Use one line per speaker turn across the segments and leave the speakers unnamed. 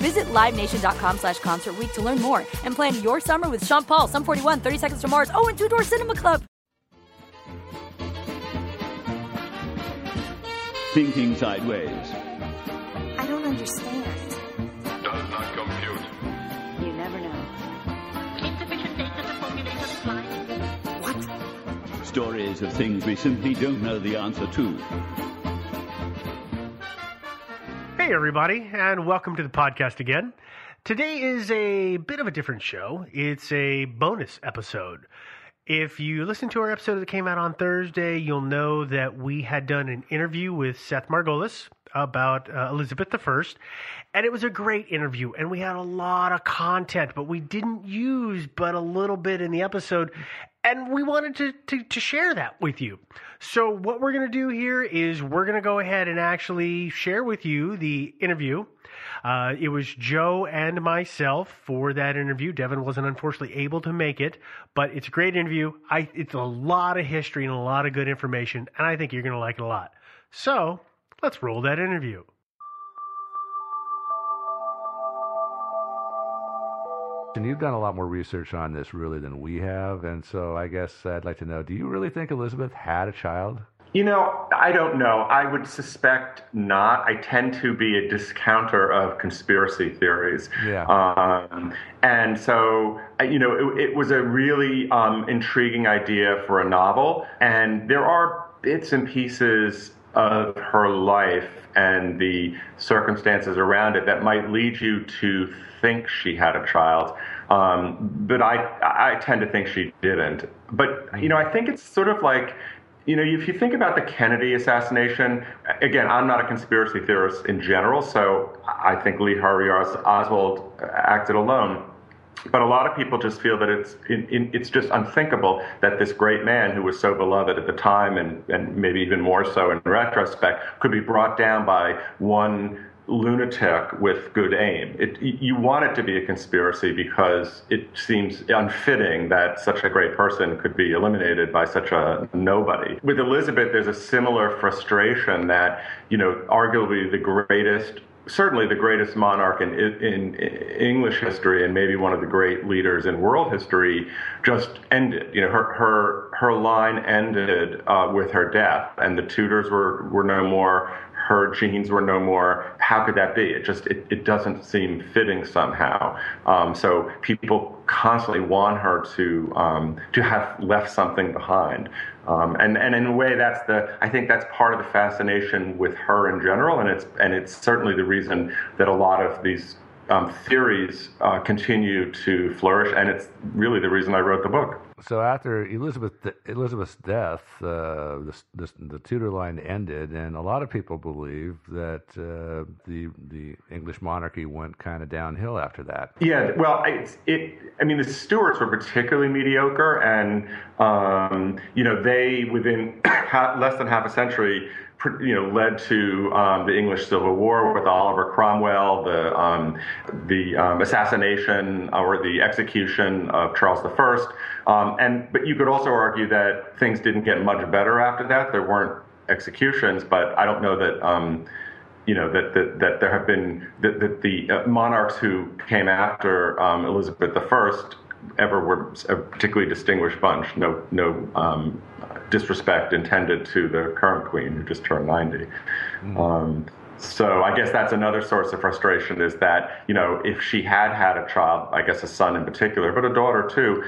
Visit LiveNation.com slash Concert Week to learn more and plan your summer with Sean Paul, Sum 41, 30 Seconds to Mars, oh, and Two Door Cinema Club.
Thinking sideways.
I don't understand.
Does not compute.
You never know.
Insufficient data to formulate a reply.
What?
Stories of things we simply don't know the answer to.
Hey, everybody, and welcome to the podcast again. Today is a bit of a different show. It's a bonus episode. If you listen to our episode that came out on Thursday, you'll know that we had done an interview with Seth Margolis about uh, Elizabeth I, and it was a great interview, and we had a lot of content, but we didn't use but a little bit in the episode, and we wanted to, to, to share that with you. So what we're going to do here is we're going to go ahead and actually share with you the interview. Uh, it was Joe and myself for that interview. Devin wasn't unfortunately able to make it, but it's a great interview. I, it's a lot of history and a lot of good information, and I think you're going to like it a lot. So let's roll that interview.
And you've done a lot more research on this really than we have, and so I guess I'd like to know: Do you really think Elizabeth had a child?
You know, I don't know. I would suspect not. I tend to be a discounter of conspiracy theories.
Yeah.
Um, and so, you know, it, it was a really um, intriguing idea for a novel. And there are bits and pieces of her life and the circumstances around it that might lead you to think she had a child. Um, but I, I tend to think she didn't. But, you know, I think it's sort of like, you know, if you think about the Kennedy assassination, again, I'm not a conspiracy theorist in general, so I think Lee Harvey Oswald acted alone. But a lot of people just feel that it's in, in, it's just unthinkable that this great man who was so beloved at the time and, and maybe even more so in retrospect could be brought down by one lunatic with good aim. It, you want it to be a conspiracy because it seems unfitting that such a great person could be eliminated by such a nobody. With Elizabeth, there's a similar frustration that, you know, arguably the greatest certainly the greatest monarch in, in, in, English history and maybe one of the great leaders in world history just ended. You know, her her her line ended uh, with her death, and the Tudors were were no more her genes were no more. How could that be? It just it, it doesn't seem fitting somehow. Um, so people constantly want her to um, to have left something behind. Um, and and in a way, that's the I think that's part of the fascination with her in general, and it's and it's certainly the reason that a lot of these um, theories uh, continue to flourish, and it's really the reason I wrote the book.
So after Elizabeth Elizabeth's death, uh, the, the Tudor line ended, and a lot of people believe that uh, the the English monarchy went kind of downhill after that.
Yeah, well, it's, it. I mean, the Stuarts were particularly mediocre, and um, you know they within less than half a century you know, led to um, the English Civil War with Oliver Cromwell, the um, the um, assassination or the execution of Charles I. Um, and but you could also argue that things didn't get much better after that. There weren't executions, but I don't know that. Um, you know that, that, that there have been that, that the uh, monarchs who came after um, Elizabeth I ever were a particularly distinguished bunch. No, no um, disrespect intended to the current queen who just turned 90. Mm-hmm. Um, so I guess that's another source of frustration is that you know if she had had a child, I guess a son in particular, but a daughter too,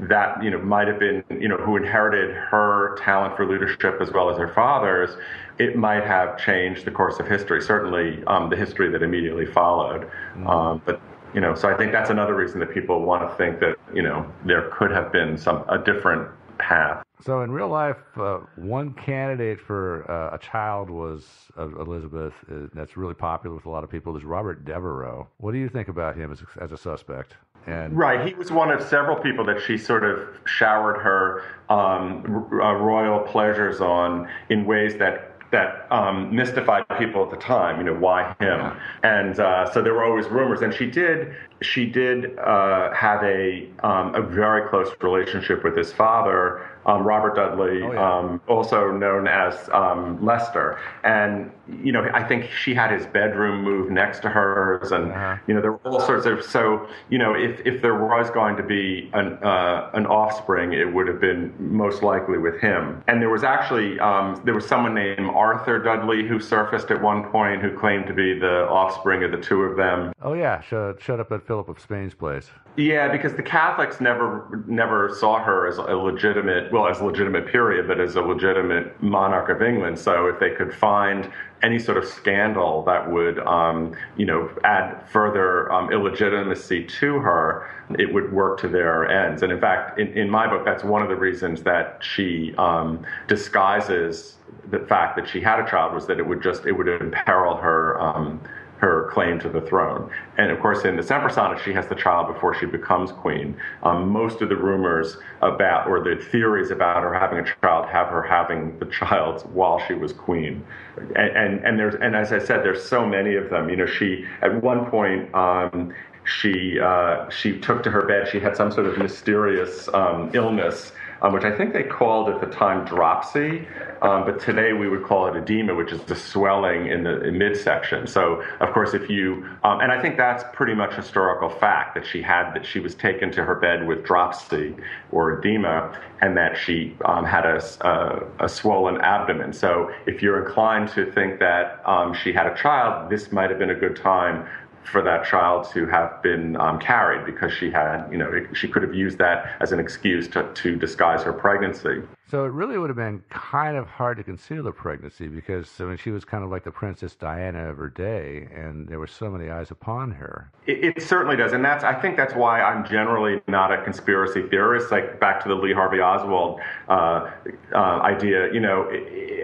that you know might have been you know who inherited her talent for leadership as well as her father's, it might have changed the course of history. Certainly um, the history that immediately followed, mm-hmm. um, but you know so I think that's another reason that people want to think that you know there could have been some a different path.
So in real life, uh, one candidate for uh, a child was uh, Elizabeth. Uh, that's really popular with a lot of people. Is Robert Devereux. What do you think about him as, as a suspect?
And right, he was one of several people that she sort of showered her um, r- uh, royal pleasures on in ways that that um, mystified people at the time. You know, why him? Yeah. And uh, so there were always rumors. And she did she did uh, have a um, a very close relationship with his father, um, Robert Dudley, oh, yeah. um, also known as um, Leicester. And you know, I think she had his bedroom moved next to hers, and uh-huh. you know, there were all sorts of. So you know, if if there was going to be an uh, an offspring, it would have been most likely with him. And there was actually um, there was someone named Arthur Dudley who surfaced at one point who claimed to be the offspring of the two of them.
Oh yeah, Shut, showed up at Philip of Spain's place.
Yeah, because the Catholics never never saw her as a legitimate, well, as a legitimate period, but as a legitimate monarch of England. So if they could find any sort of scandal that would, um, you know, add further um, illegitimacy to her, it would work to their ends. And in fact, in, in my book, that's one of the reasons that she um, disguises the fact that she had a child was that it would just it would imperil her um, her claim to the throne. And of course, in the Semper Sonnet, she has the child before she becomes queen. Um, most of the rumors about, or the theories about her having a child, have her having the child while she was queen. And, and, and there's, and as I said, there's so many of them. You know, she at one point. Um, she uh, she took to her bed. She had some sort of mysterious um, illness um, which I think they called at the time dropsy, um, but today we would call it edema, which is the swelling in the in midsection. So, of course, if you, um, and I think that's pretty much historical fact that she had, that she was taken to her bed with dropsy or edema, and that she um, had a, a, a, swollen abdomen. So, if you're inclined to think that um, she had a child, this might have been a good time for that child to have been um, carried because she had, you know, she could have used that as an excuse to, to disguise her pregnancy.
So it really would have been kind of hard to conceal the pregnancy because I mean she was kind of like the Princess Diana of her day, and there were so many eyes upon her.
It, it certainly does, and that's I think that's why I'm generally not a conspiracy theorist. Like back to the Lee Harvey Oswald uh, uh, idea, you know,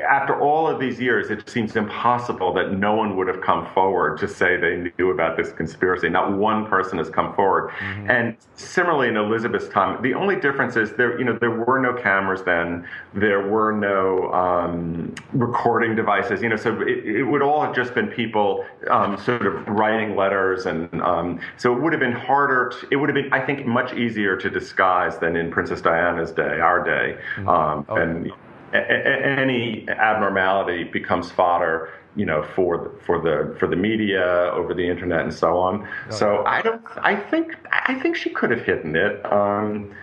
after all of these years, it seems impossible that no one would have come forward to say they knew about this conspiracy. Not one person has come forward, mm-hmm. and similarly in Elizabeth's time, the only difference is there, you know, there were no cameras then there were no um, recording devices. You know, so it, it, would all have just been people um, sort of writing letters, and um, so it would have been harder. To, it would have been, I think, much easier to disguise than in Princess Diana's day, our day, mm-hmm. Um, oh. and. Any abnormality becomes fodder you know for the, for the for the media over the internet and so on. So I don't. I think I think she could have hidden it. Um,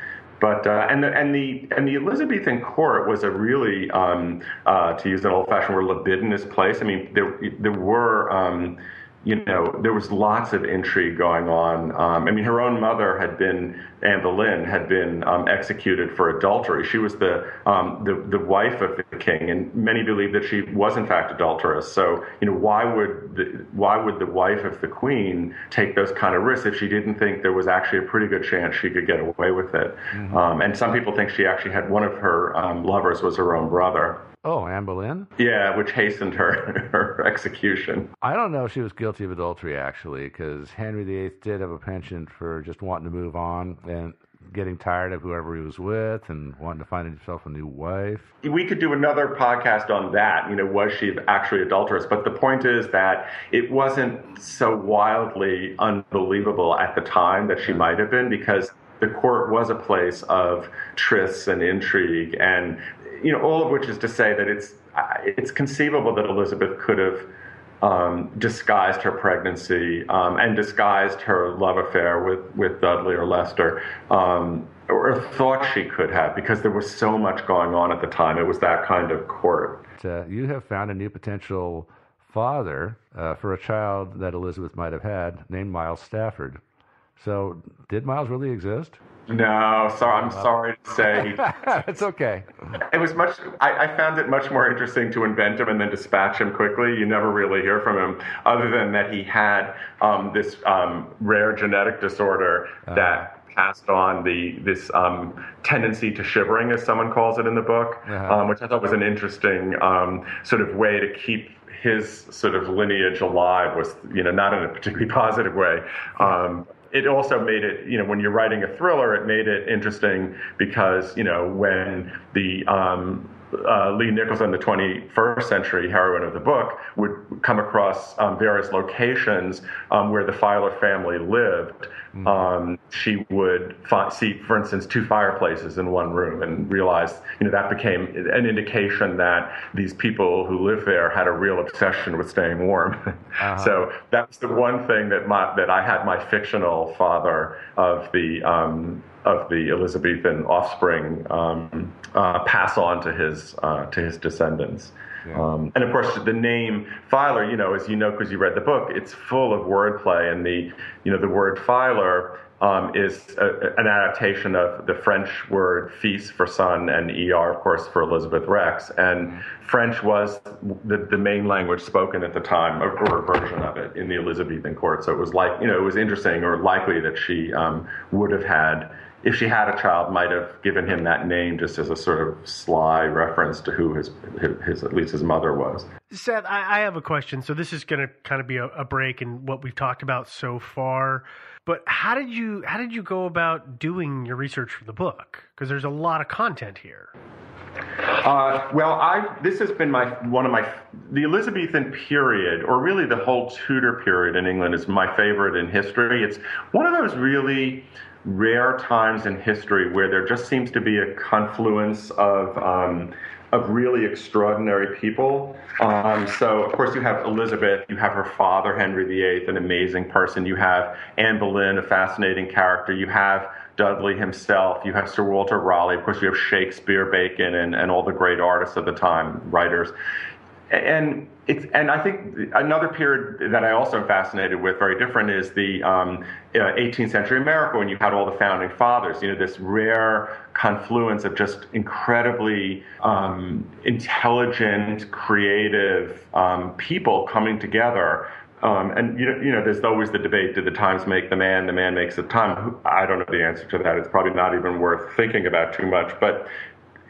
but uh, and the and the and the Elizabethan court was a really, um, uh, to use an old-fashioned word, libidinous place. I mean, there there were. Um, you know, there was lots of intrigue going on. Um, I mean, her own mother had been, Anne Boleyn, had been um, executed for adultery. She was the, um, the, the wife of the king, and many believe that she was in fact adulterous. So, you know, why would the, why would the wife of the queen take those kind of risks if she didn't think there was actually a pretty good chance she could get away with it? Mm-hmm. Um, and some people think she actually had one of her um, lovers was her own brother.
Oh, Anne Boleyn?
Yeah, which hastened her, her execution.
I don't know if she was guilty of adultery, actually, because Henry VIII did have a penchant for just wanting to move on and getting tired of whoever he was with and wanting to find himself a new wife.
We could do another podcast on that. You know, was she actually adulterous? But the point is that it wasn't so wildly unbelievable at the time that she might have been because the court was a place of trysts and intrigue and you know, all of which is to say that it's it's conceivable that Elizabeth could have um, disguised her pregnancy um, and disguised her love affair with with Dudley or Leicester. Um, or thought she could have because there was so much going on at the time. It was that kind of court.
Uh, you have found a new potential father uh, for a child that Elizabeth might have had named Miles Stafford. So, did Miles really exist?
No, sorry. I'm sorry to say.
it's okay.
It was much. I, I, found it much more interesting to invent him and then dispatch him quickly. You never really hear from him, other than that he had um, this um, rare genetic disorder uh-huh. that passed on the this um, tendency to shivering, as someone calls it in the book, uh-huh. Um, which I thought was an interesting um, sort of way to keep his sort of lineage alive. Was you know not in a particularly positive way. Um, it also made it, you know, when you're writing a thriller, it made it interesting because, you know, when the um, uh, Lee Nicholson, the 21st century heroine of the book, would come across um, various locations um, where the Filer family lived. Mm-hmm. Um, she would fi- see, for instance, two fireplaces in one room and realize, you know, that became an indication that these people who live there had a real obsession with staying warm. Uh-huh. so that's the one thing that my, that I had my fictional father of the um, of the Elizabethan offspring um, uh, pass on to his uh, to his descendants. Yeah. Um, and of course, the name Filer, you know, as you know because you read the book, it's full of wordplay, and the you know the word Filer um, is a, an adaptation of the French word fils for son and er, of course, for Elizabeth Rex. And French was the, the main language spoken at the time, or, or, a version of it, in the Elizabethan court. So it was like, you know, it was interesting or likely that she um, would have had if she had a child, might have given him that name just as a sort of sly reference to who his, his, his at least his mother was.
Seth, I, I have a question. So this is going to kind of be a, a break in what we've talked about so far. But how did you how did you go about doing your research for the book? Because there's a lot of content here.
Uh, well, I this has been my one of my the Elizabethan period, or really the whole Tudor period in England, is my favorite in history. It's one of those really rare times in history where there just seems to be a confluence of um, of really extraordinary people. Um, so, of course, you have Elizabeth, you have her father, Henry VIII, an amazing person. You have Anne Boleyn, a fascinating character. You have Dudley himself. You have Sir Walter Raleigh. Of course, you have Shakespeare, Bacon, and, and all the great artists of the time, writers and it's and I think another period that I also am fascinated with, very different, is the um, 18th uh, century America when you had all the founding fathers. You know, this rare confluence of just incredibly um, intelligent, creative um, people coming together. Um, and you know, you know, there's always the debate: Did the times make the man? The man makes the time. I don't know the answer to that. It's probably not even worth thinking about too much. But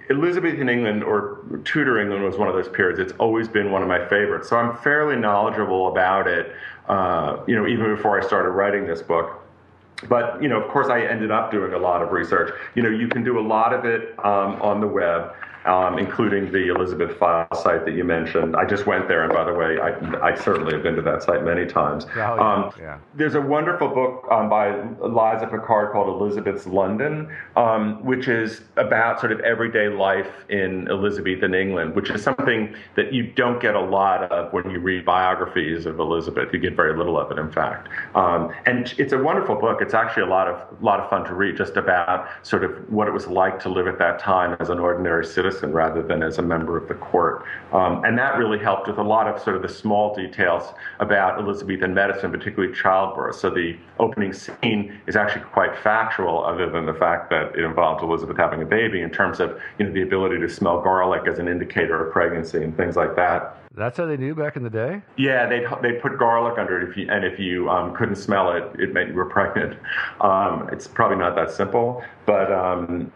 Elizabethan England or Tudor England was one of those periods. It's always been one of my favorites. So I'm fairly knowledgeable about it, uh, you know, even before I started writing this book. But, you know, of course, I ended up doing a lot of research. You know, you can do a lot of it um, on the web um, including the Elizabeth File site that you mentioned. I just went there, and by the way, I, I certainly have been to that site many times.
Oh, yeah, um, yeah.
There's a wonderful book um, by Liza Picard called Elizabeth's London, um, which is about sort of everyday life in Elizabethan England, which is something that you don't get a lot of when you read biographies of Elizabeth. You get very little of it, in fact. Um, and it's a wonderful book. It's actually a lot of lot of fun to read, just about sort of what it was like to live at that time as an ordinary citizen citizen rather than as a member of the court. Um, and that really helped with a lot of sort of the small details about Elizabethan medicine, particularly childbirth. So the opening scene is actually quite factual, other than the fact that it involved Elizabeth having a baby, in terms of you know the ability to smell garlic as an indicator of pregnancy and things like that.
That's how they knew back in the day.
Yeah, they they put garlic under it, if you, and if you um, couldn't smell it, it meant you were pregnant. Um, it's probably not that simple, but um,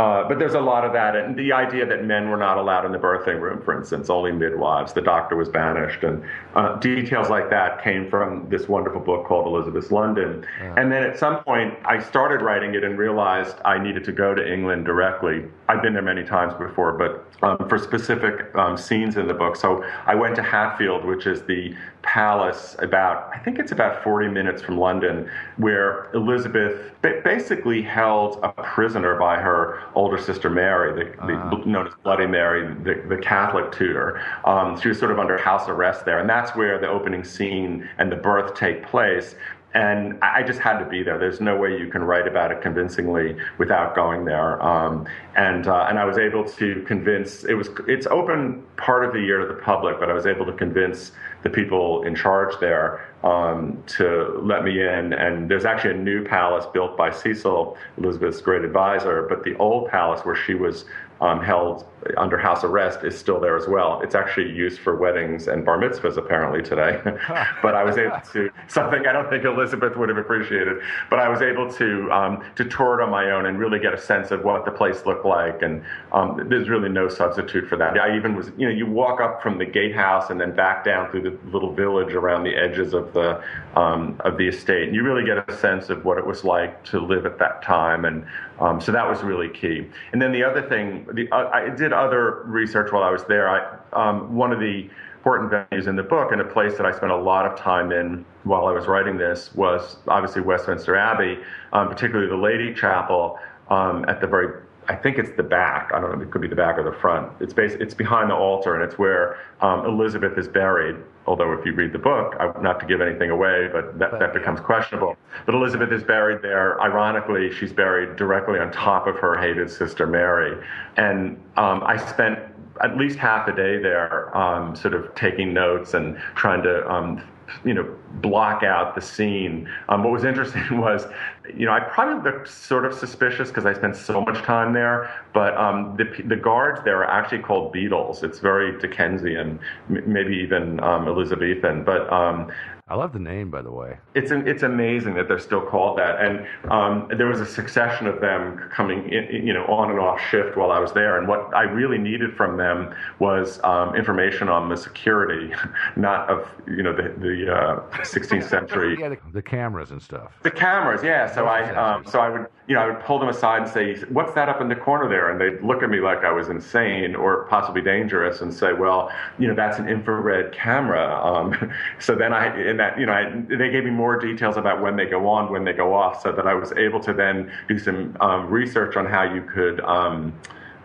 uh, but there's a lot of that, and the idea that men were not allowed in the birthing room, for instance, only midwives. The doctor was banished, and uh, details like that came from this wonderful book called Elizabeth's London. Yeah. And then at some point, I started writing it and realized I needed to go to England directly. I've been there many times before, but um, for specific um, scenes in the book. So I went to Hatfield, which is the palace about, I think it's about 40 minutes from London, where Elizabeth basically held a prisoner by her older sister Mary, the, uh-huh. the, known as Bloody Mary, the, the Catholic Tudor. Um, she was sort of under house arrest there, and that's where the opening scene and the birth take place and I just had to be there. There's no way you can write about it convincingly without going there. Um, and uh, and I was able to convince. It was it's open part of the year to the public, but I was able to convince the people in charge there um, to let me in. And there's actually a new palace built by Cecil, Elizabeth's great advisor, but the old palace where she was um, held under house arrest is still there as well. It's actually used for weddings and bar mitzvahs apparently today. but I was able to something I don't think Elizabeth would have appreciated. But I was able to um, to tour it on my own and really get a sense of what the place looked like. And um, there's really no substitute for that. I even was you know you walk up from the gatehouse and then back down through the little village around the edges of the um, of the estate. And you really get a sense of what it was like to live at that time. And um, so that was really key. And then the other thing, the, uh, I did other research while I was there. I, um, one of the important venues in the book and a place that I spent a lot of time in while I was writing this was obviously Westminster Abbey, um, particularly the Lady Chapel um, at the very I think it's the back. I don't know. It could be the back or the front. It's bas- It's behind the altar, and it's where um, Elizabeth is buried. Although, if you read the book, I, not to give anything away, but that, that becomes questionable. But Elizabeth is buried there. Ironically, she's buried directly on top of her hated sister Mary. And um, I spent at least half a day there, um, sort of taking notes and trying to um, you know, block out the scene. Um, what was interesting was, you know, I probably looked sort of suspicious because I spent so much time there, but um, the, the guards there are actually called beadles. It's very Dickensian, maybe even um, Elizabethan. But um,
I love the name, by the way.
It's it's amazing that they're still called that. And um, there was a succession of them coming, in, you know, on and off shift while I was there. And what I really needed from them was um, information on the security, not of you know the the uh, 16th century.
yeah, the, the, cameras and stuff.
The cameras, yeah. So I um, so I would you know I would pull them aside and say, "What's that up in the corner there?" And they'd look at me like I was insane or possibly dangerous, and say, "Well, you know, that's an infrared camera." Um, so then I and that you know I, they gave me more details about when they go on, when they go off, so that I was able to then do some um, research on how you could um,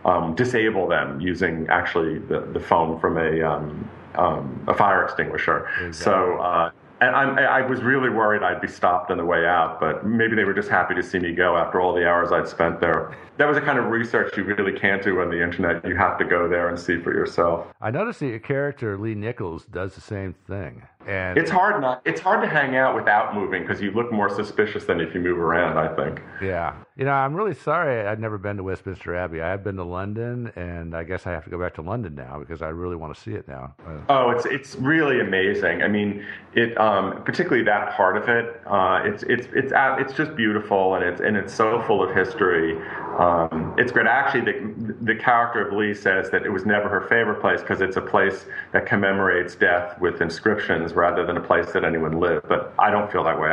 um, disable them using actually the, the phone from a um, um, a fire extinguisher. Exactly. So. Uh, and I'm, i was really worried I'd be stopped on the way out, but maybe they were just happy to see me go after all the hours I'd spent there that was the kind of research you really can't do on the internet. You have to go there and see for yourself.
I noticed that your character Lee Nichols does the same thing. And
it's hard not it's hard to hang out without moving because you look more suspicious than if you move around, I think.
Yeah. You know, I'm really sorry I've never been to Westminster Abbey. I have been to London and I guess I have to go back to London now because I really want to see it now.
Oh, it's it's really amazing. I mean, it um, particularly that part of it, uh, it's it's it's it's just beautiful and it's and it's so full of history. Um, it's great. Actually, the, the character of Lee says that it was never her favorite place because it's a place that commemorates death with inscriptions rather than a place that anyone lived. But I don't feel that way.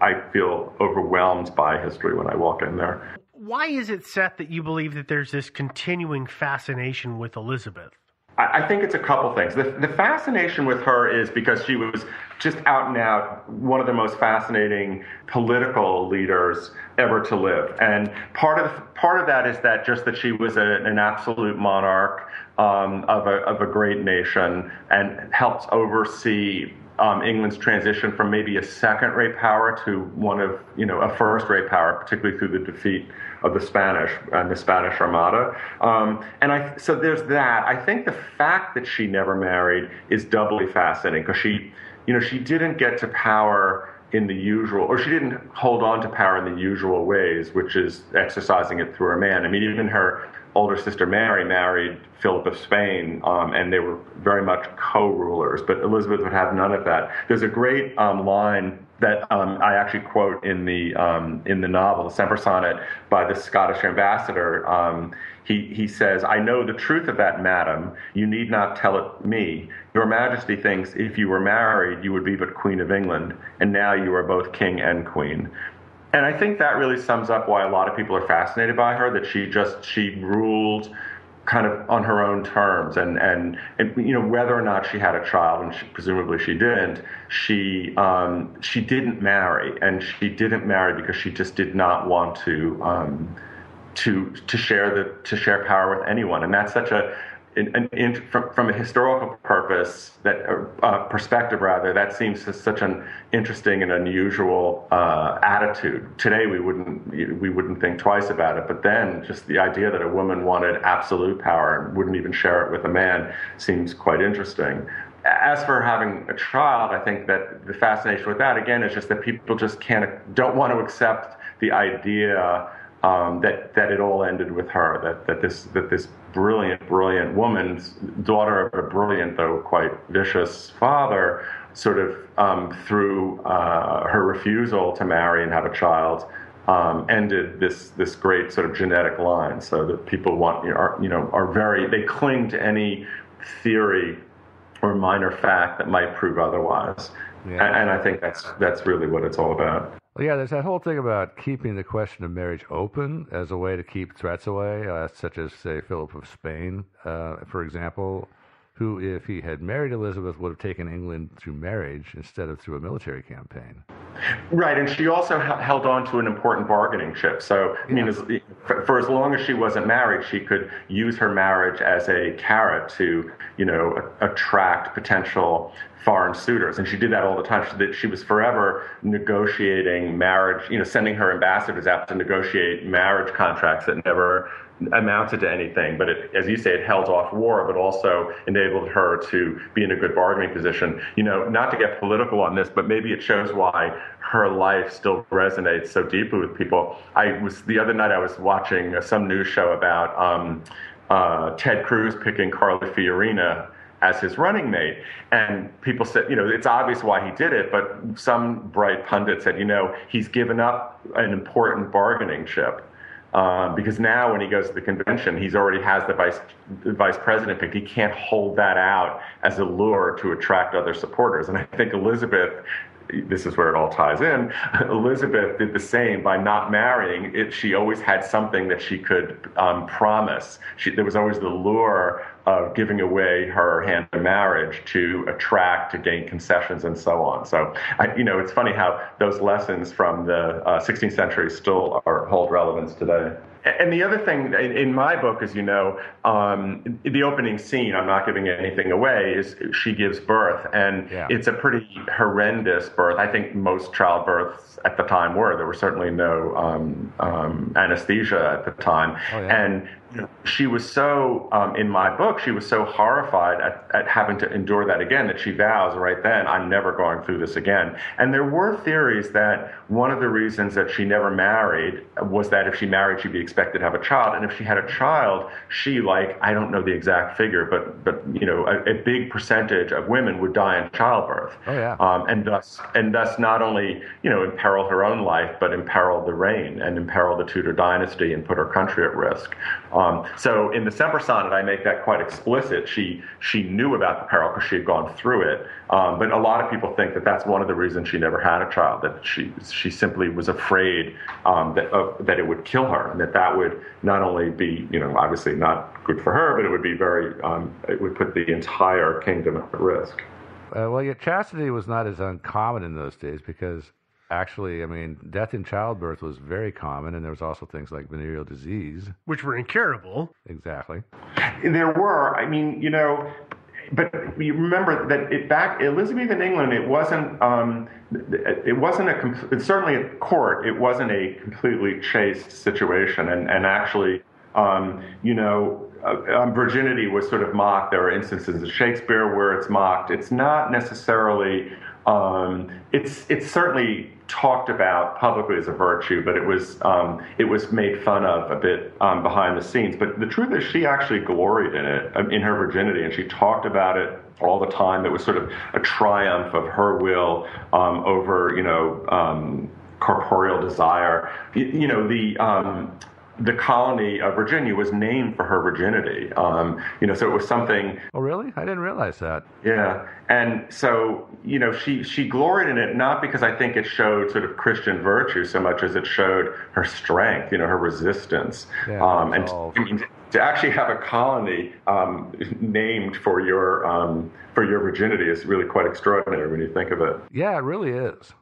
I, I feel overwhelmed by history when I walk in there.
Why is it, Seth, that you believe that there's this continuing fascination with Elizabeth?
I think it's a couple things. The, the, fascination with her is because she was just out and out one of the most fascinating political leaders ever to live. And part of part of that is that just that she was a, an absolute monarch um, of, a, of a great nation and helped oversee um, England's transition from maybe a second-rate power to one of, you know, a first-rate power, particularly through the defeat of the Spanish and the Spanish Armada. Um, and I, so there's that. I think the fact that she never married is doubly fascinating because she, you know, she didn't get to power in the usual, or she didn't hold on to power in the usual ways, which is exercising it through her man. I mean, even her older sister Mary married Philip of Spain, um, and they were very much co-rulers. But Elizabeth would have none of that. There's a great um, line that um, I actually quote in the um, in the novel, the Semper Sonnet, by the Scottish ambassador. Um, he he says, "I know the truth of that, madam. You need not tell it me. Your Majesty thinks if you were married, you would be but Queen of England, and now you are both King and Queen." And I think that really sums up why a lot of people are fascinated by her. That she just she ruled kind of on her own terms and, and, and you know whether or not she had a child and she, presumably she didn't she um, she didn't marry and she didn't marry because she just did not want to um, to to share the to share power with anyone and that's such a in, in, from, from a historical purpose, that uh, perspective rather, that seems such an interesting and unusual uh, attitude. Today, we wouldn't we wouldn't think twice about it, but then just the idea that a woman wanted absolute power and wouldn't even share it with a man seems quite interesting. As for having a child, I think that the fascination with that again is just that people just can't don't want to accept the idea um, that that it all ended with her. That that this that this brilliant, brilliant woman, daughter of a brilliant though quite vicious father, sort of um, through uh, her refusal to marry and have a child. Um, ended this this great sort of genetic line, so that people want are you know are very they cling to any theory or minor fact that might prove otherwise, yeah. and, and I think that's that's really what it's all about.
Yeah, there's that whole thing about keeping the question of marriage open as a way to keep threats away, uh, such as, say, Philip of Spain, uh, for example, who, if he had married Elizabeth, would have taken England through marriage instead of through a military campaign.
Right, and she also held on to an important bargaining chip. So, I mean, as, for as long as she wasn't married, she could use her marriage as a carrot to, you know, attract potential foreign suitors, and she did that all the time. She, that she was forever negotiating marriage, you know, sending her ambassadors out to negotiate marriage contracts that never amounted to anything. But it, as you say, it held off war, but also enabled her to be in a good bargaining position. You know, not to get political on this, but maybe it shows why her life still resonates so deeply with people. I was the other night I was watching some news show about um, uh, Ted Cruz picking Carly Fiorina as his running mate. And people said, you know, it's obvious why he did it, but some bright pundit said, you know, he's given up an important bargaining chip. Um, because now when he goes to the convention, he's already has the vice the vice president picked. He can't hold that out as a lure to attract other supporters. And I think Elizabeth this is where it all ties in. Elizabeth did the same by not marrying. It, she always had something that she could um, promise. She, there was always the lure of giving away her hand in marriage to attract, to gain concessions, and so on. So, I, you know, it's funny how those lessons from the uh, 16th century still are, hold relevance today. And the other thing in, my book, as you know, um, the opening scene, I'm not giving anything away, is she gives birth. And yeah. it's a pretty horrendous birth. I think most childbirths at the time were. There was certainly no um, um, anesthesia at the time. Oh, yeah. And she was so, um, in my book, she was so horrified at, at, having to endure that again that she vows right then, I'm never going through this again. And there were theories that one of the reasons that she never married was that if she married, she'd be expected to have a child. And if she had a child, she, like, I don't know the exact figure, but, but you know, a, a big percentage of women would die in childbirth.
Oh, yeah.
Um, and, thus, and thus not only, you know, imperil her own life, but imperil the reign and imperil the Tudor dynasty and put her country at risk. Um, um, so in the Semper Sonnet, I make that quite explicit. She she knew about the peril because she had gone through it. Um, but a lot of people think that that's one of the reasons she never had a child. That she she simply was afraid um, that uh, that it would kill her, and that that would not only be you know obviously not good for her, but it would be very um, it would put the entire kingdom at risk.
Uh, well, yeah, chastity was not as uncommon in those days because actually, I mean, death in childbirth was very common, and there was also things like venereal disease,
which were incurable.
Exactly.
There were. I mean, you know, but you remember that it back Elizabethan England, it wasn't um, it wasn't a it's certainly a court. It wasn't a completely chaste situation, and and actually, um, you know, um, virginity was sort of mocked. There are instances of Shakespeare where it's mocked. It's not necessarily. Um, it's it's certainly talked about publicly as a virtue, but it was um, it was made fun of a bit um, behind the scenes. But the truth is, she actually gloried in it, um, in her virginity, and she talked about it all the time. It was sort of a triumph of her will um, over, you know, corporeal desire. You, you know, the the colony of Virginia was named for her virginity. Um, you know, so it was something.
Oh, really? I didn't realize that.
Yeah, and so you know, she she gloried in it not because I think it showed sort of Christian virtue so much as it showed her strength. You know, her resistance.
Yeah,
um, and I mean, to actually have a colony um, named for your um, for your virginity is really quite extraordinary when you think of it.
Yeah, it really is.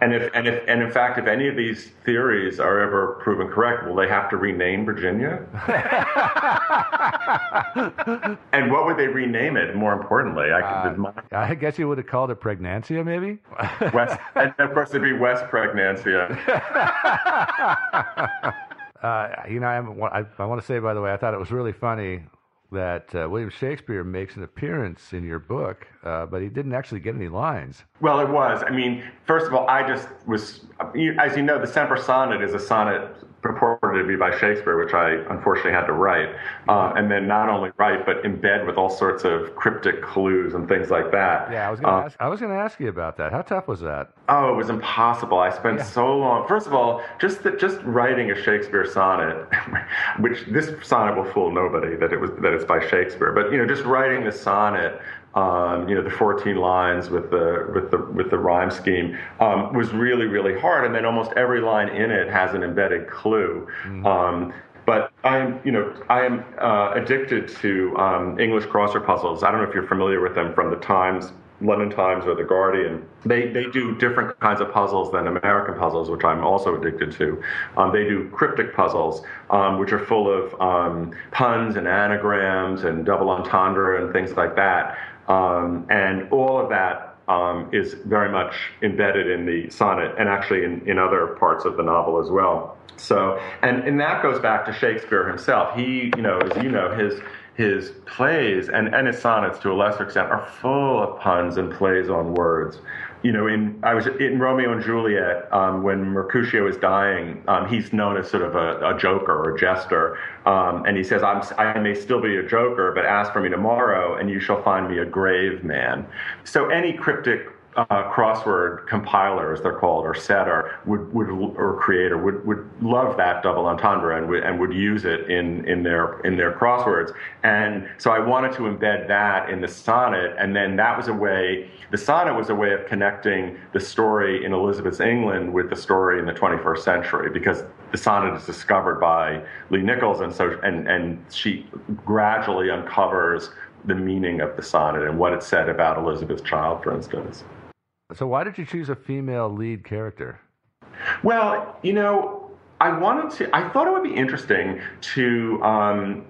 And if and if and in fact, if any of these theories are ever proven correct, will they have to rename Virginia? and what would they rename it? More importantly, I,
uh, I guess you would have called it Pregnancia, maybe.
West, and of course, it'd be West Pregnancia.
Uh, you know, I, I, I, want to say, by the way, I thought it was really funny that uh, William Shakespeare makes an appearance in your book, uh, but he didn't actually get any lines.
Well, it was. I mean, first of all, I just was, as you know, the Semper Sonnet is a sonnet purported to be by Shakespeare, which I unfortunately had to write, uh, and then not only write but embed with all sorts of cryptic clues and things like that.
Yeah, I was going to uh, ask. I was going to ask you about that. How tough was that?
Oh, it was impossible. I spent yeah. so long. First of all, just the, just writing a Shakespeare sonnet, which this sonnet will fool nobody that it was that it's by Shakespeare, but you know, just writing the sonnet um, you know, the 14 lines with the with the with the rhyme scheme um, was really really hard, and then almost every line in it has an embedded clue. Mm-hmm. Um, but I'm, you know, I am uh, addicted to um, English crossword puzzles. I don't know if you're familiar with them from the Times London Times or The Guardian, they, they do different kinds of puzzles than American puzzles, which I'm also addicted to. Um, they do cryptic puzzles, um, which are full of um, puns and anagrams and double entendre and things like that. Um, and all of that um, is very much embedded in the sonnet and actually in, in other parts of the novel as well. So, and, and that goes back to Shakespeare himself. He, you know, as you know, his his plays and, and his sonnets to a lesser extent are full of puns and plays on words you know, in I was in Romeo and Juliet um, when Mercutio is dying. Um, he's known as sort of a, a joker or a jester, um, and he says, i may still be a joker, but ask for me tomorrow, and you shall find me a grave man." So any cryptic uh, crossword compiler, as they're called, or setter, would, would or creator would, would love that double entendre and would, and would use it in, in their in their crosswords. And so I wanted to embed that in the sonnet, and then that was a way. The sonnet was a way of connecting the story in Elizabeth's England with the story in the 21st century, because the sonnet is discovered by Lee Nichols, and so and and she gradually uncovers the meaning of the sonnet and what it said about Elizabeth's child, for instance.
So, why did you choose a female lead character?
Well, you know, I wanted to. I thought it would be interesting to um,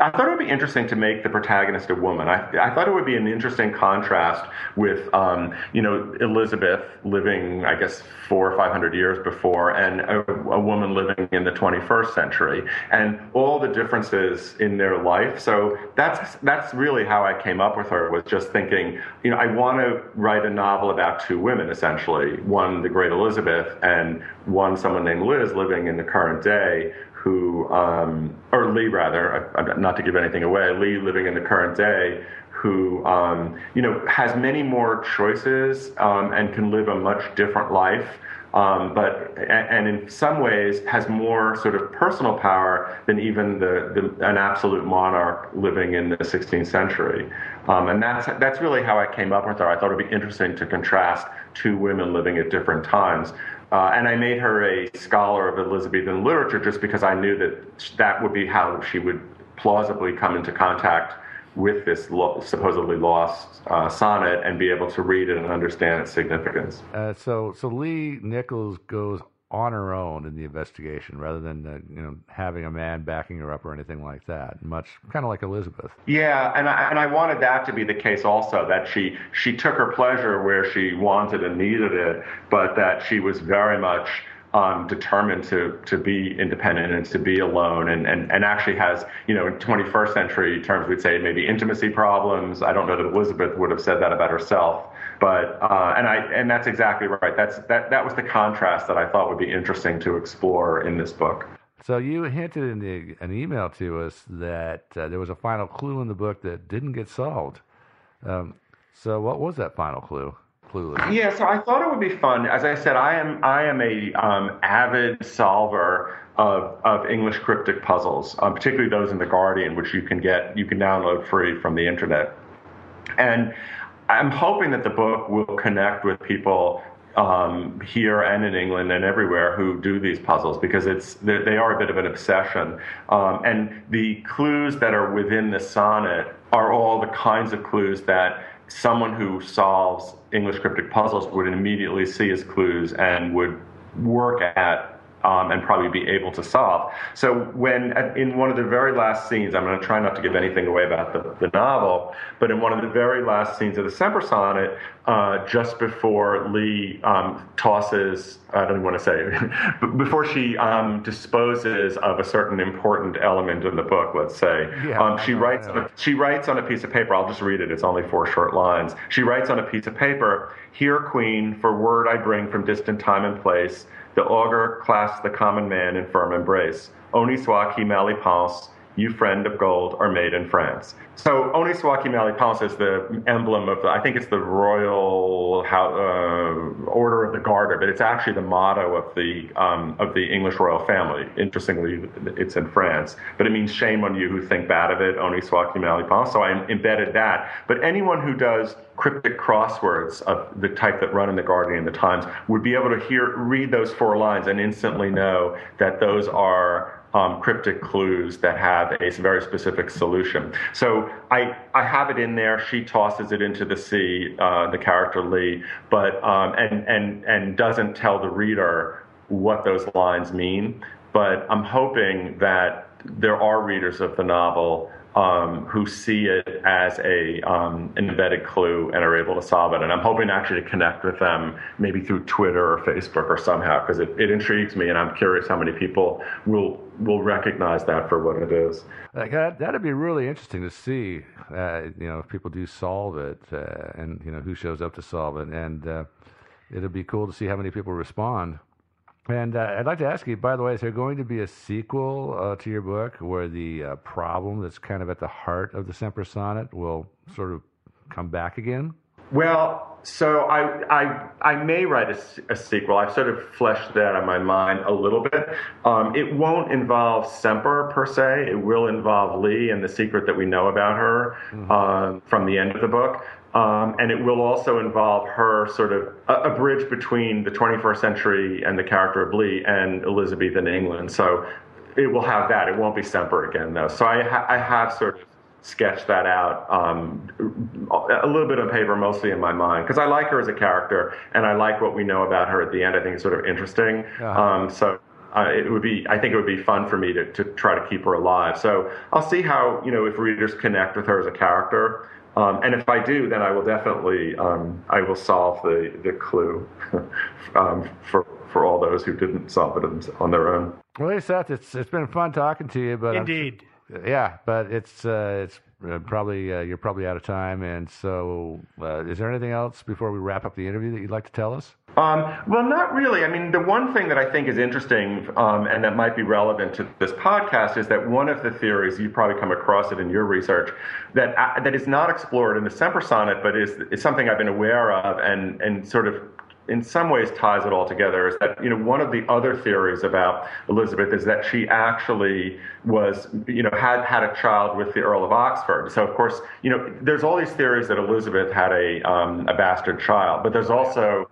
I thought it would be interesting to make the protagonist a woman. I, I thought it would be an interesting contrast with, um, you know, Elizabeth living, I guess, four or five hundred years before, and a, a, woman living in the 21st century, and all the differences in their life. So that's that's really how I came up with her. Was just thinking, you know, I want to write a novel about two women, essentially, one the great Elizabeth, and one someone named Liz living in the current day who, um, or Lee rather, not to give anything away, Lee living in the current day, who, um, you know, has many more choices um, and can live a much different life. Um, but and in some ways has more sort of personal power than even the, the an absolute monarch living in the 16th century, um, and that's that's really how I came up with her. I thought it'd be interesting to contrast two women living at different times. Uh, and I made her a scholar of Elizabethan literature just because I knew that that would be how she would plausibly come into contact with this lo- supposedly lost uh, sonnet and be able to read it and understand its significance.
Uh, so, so Lee Nichols goes on her own in the investigation rather than uh, you know having a man backing her up or anything like that. Much kind of like Elizabeth.
Yeah, and I, and I wanted that to be the case also that she she took her pleasure where she wanted and needed it, but that she was very much um, determined to to be independent and to be alone, and, and and actually has you know in 21st century terms we'd say maybe intimacy problems. I don't know that Elizabeth would have said that about herself, but uh, and I and that's exactly right. That's that that was the contrast that I thought would be interesting to explore in this book.
So you hinted in the, an email to us that uh, there was a final clue in the book that didn't get solved. Um, so what was that final clue? Clueless.
Yeah, so I thought it would be fun. As I said, I am I am a um, avid solver of, of English cryptic puzzles, um, particularly those in the Guardian, which you can get you can download free from the internet. And I'm hoping that the book will connect with people um, here and in England and everywhere who do these puzzles because it's they are a bit of an obsession. Um, and the clues that are within the sonnet are all the kinds of clues that someone who solves English cryptic puzzles would immediately see as clues and would work at um, and probably be able to solve. So when in one of the very last scenes, I'm going to try not to give anything away about the, the novel, but in one of the very last scenes of the Semper Sonnet, uh, just before Lee um, tosses, I don't even want to say, before she um, disposes of a certain important element in the book, let's say,
Yeah.
um, she writes on a, she writes on a piece of paper. I'll just read it. It's only four short lines. She writes on a piece of paper, "Here, Queen, for word I bring from distant time and place, the augur clasps the common man in firm embrace. Honi soit qui mal you friend of gold are made in France." So Oniswaki soit qui mal y pense is the emblem of the. I think it's the royal how, uh, order of the Garter, but it's actually the motto of the um, of the English royal family. Interestingly, it's in France, but it means shame on you who think bad of it. Oniswaki soit qui mal y pense. So I embedded that. But anyone who does cryptic crosswords of the type that run in the Guardian and the Times would be able to hear read those four lines and instantly know that those are um, cryptic clues that have a very specific solution. So I, I have it in there. She tosses it into the sea, uh, the character Lee, but um, and and and doesn't tell the reader what those lines mean. But I'm hoping that there are readers of the novel um, who see it as a um, an embedded clue and are able to solve it. And I'm hoping actually to connect with them maybe through Twitter or Facebook or somehow because it, it intrigues me and I'm curious how many people will will recognize that for what it is.
Like that, that'd be really interesting to see. Uh, you know, if people do solve it, uh, and you know who shows up to solve it, and uh, it'd be cool to see how many people respond. And uh, I'd like to ask you, by the way, is there going to be a sequel uh, to your book where the uh, problem that's kind of at the heart of the Semper Sonnet will sort of come back again?
Well, so I, I, I may write a sequel. I've sort of fleshed that in my mind a little bit. Um, it won't involve Semper per se. It will involve Lee and the secret that we know about her um, from the end of the book. Um, and it will also involve her sort of a, a bridge between the 21st century and the character of Lee and Elizabethan England. So it will have that. It won't be Semper again, though. So I, ha- I have sort of sketched that out um, a little bit on paper, mostly in my mind, because I like her as a character and I like what we know about her at the end. I think it's sort of interesting.
Uh-huh.
Um, so uh, it would be, I think it would be fun for me to, to try to keep her alive. So I'll see how, you know, if readers connect with her as a character. Um, and if I do, then I will definitely, um, I will solve the, the clue um, for, for all those who didn't solve it on their own.
Well, hey, Seth, it's it's been fun talking to you, but I'm-
Indeed.
yeah, but it's uh, it's uh, probably uh, you're probably out of time, and so uh, is there anything else before we wrap up the interview that you'd like to tell us?
Um, well, not really. I mean, the one thing that I think is interesting um, and that might be relevant to this podcast is that one of the theories you probably come across it in your research that uh, that is not explored in the Semper Sonnet, but is is something I've been aware of and and sort of in some ways ties it all together is that you know one of the other theories about Elizabeth is that she actually was you know had had a child with the Earl of Oxford. So of course you know there's all these theories that Elizabeth had a um, a bastard child, but there's also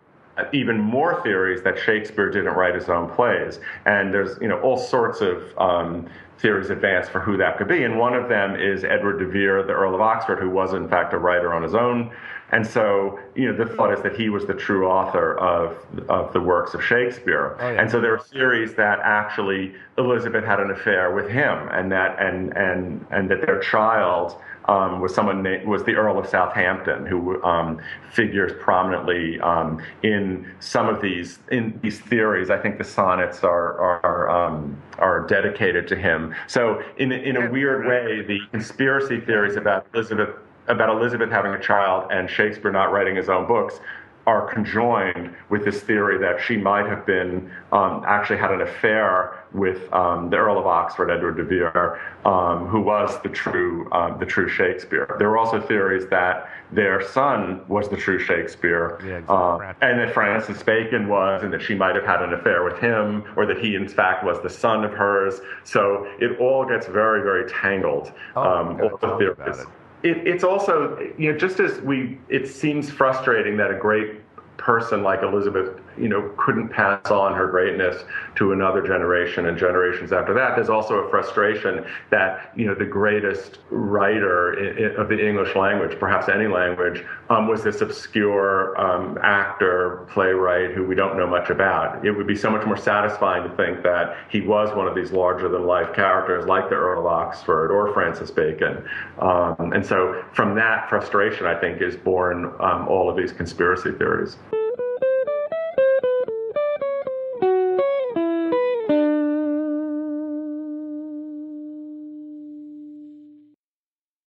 even more theories that Shakespeare didn't write his own plays, and there's you know all sorts of um, theories advanced for who that could be. And one of them is Edward de Vere, the Earl of Oxford, who was in fact a writer on his own. And so, you know, the thought is that he was the true author of, of the works of Shakespeare.
Oh, yeah.
And so there are theories that actually Elizabeth had an affair with him and that, and, and, and that their child um, was someone named, was the Earl of Southampton, who um, figures prominently um, in some of these in these theories. I think the sonnets are are um, are dedicated to him. So in in a weird way, the conspiracy theories about Elizabeth about Elizabeth having a child and Shakespeare not writing his own books are conjoined with this theory that she might have been um, actually had an affair with um, the Earl of Oxford, Edward de Vere, um, who was the true um, the true Shakespeare. There were also theories that their son was the true Shakespeare,
Yeah, exactly.
uh, and that Francis Bacon was, and that she might have had an affair with him, or that he in fact was the son of hers. So it all gets very very tangled.
Oh,
um, all the theories.
It,
it's also, you know, just as we, it seems frustrating that a great person like Elizabeth, you know, couldn't pass on her greatness to another generation and generations after that. There's also a frustration that, you know, the greatest writer of the English language, perhaps any language, um, was this obscure um, actor, playwright who we don't know much about. It would be so much more satisfying to think that he was one of these larger than life characters like the Earl of Oxford or Francis Bacon. Um, and so from that frustration, I think, is born um, all of these conspiracy theories.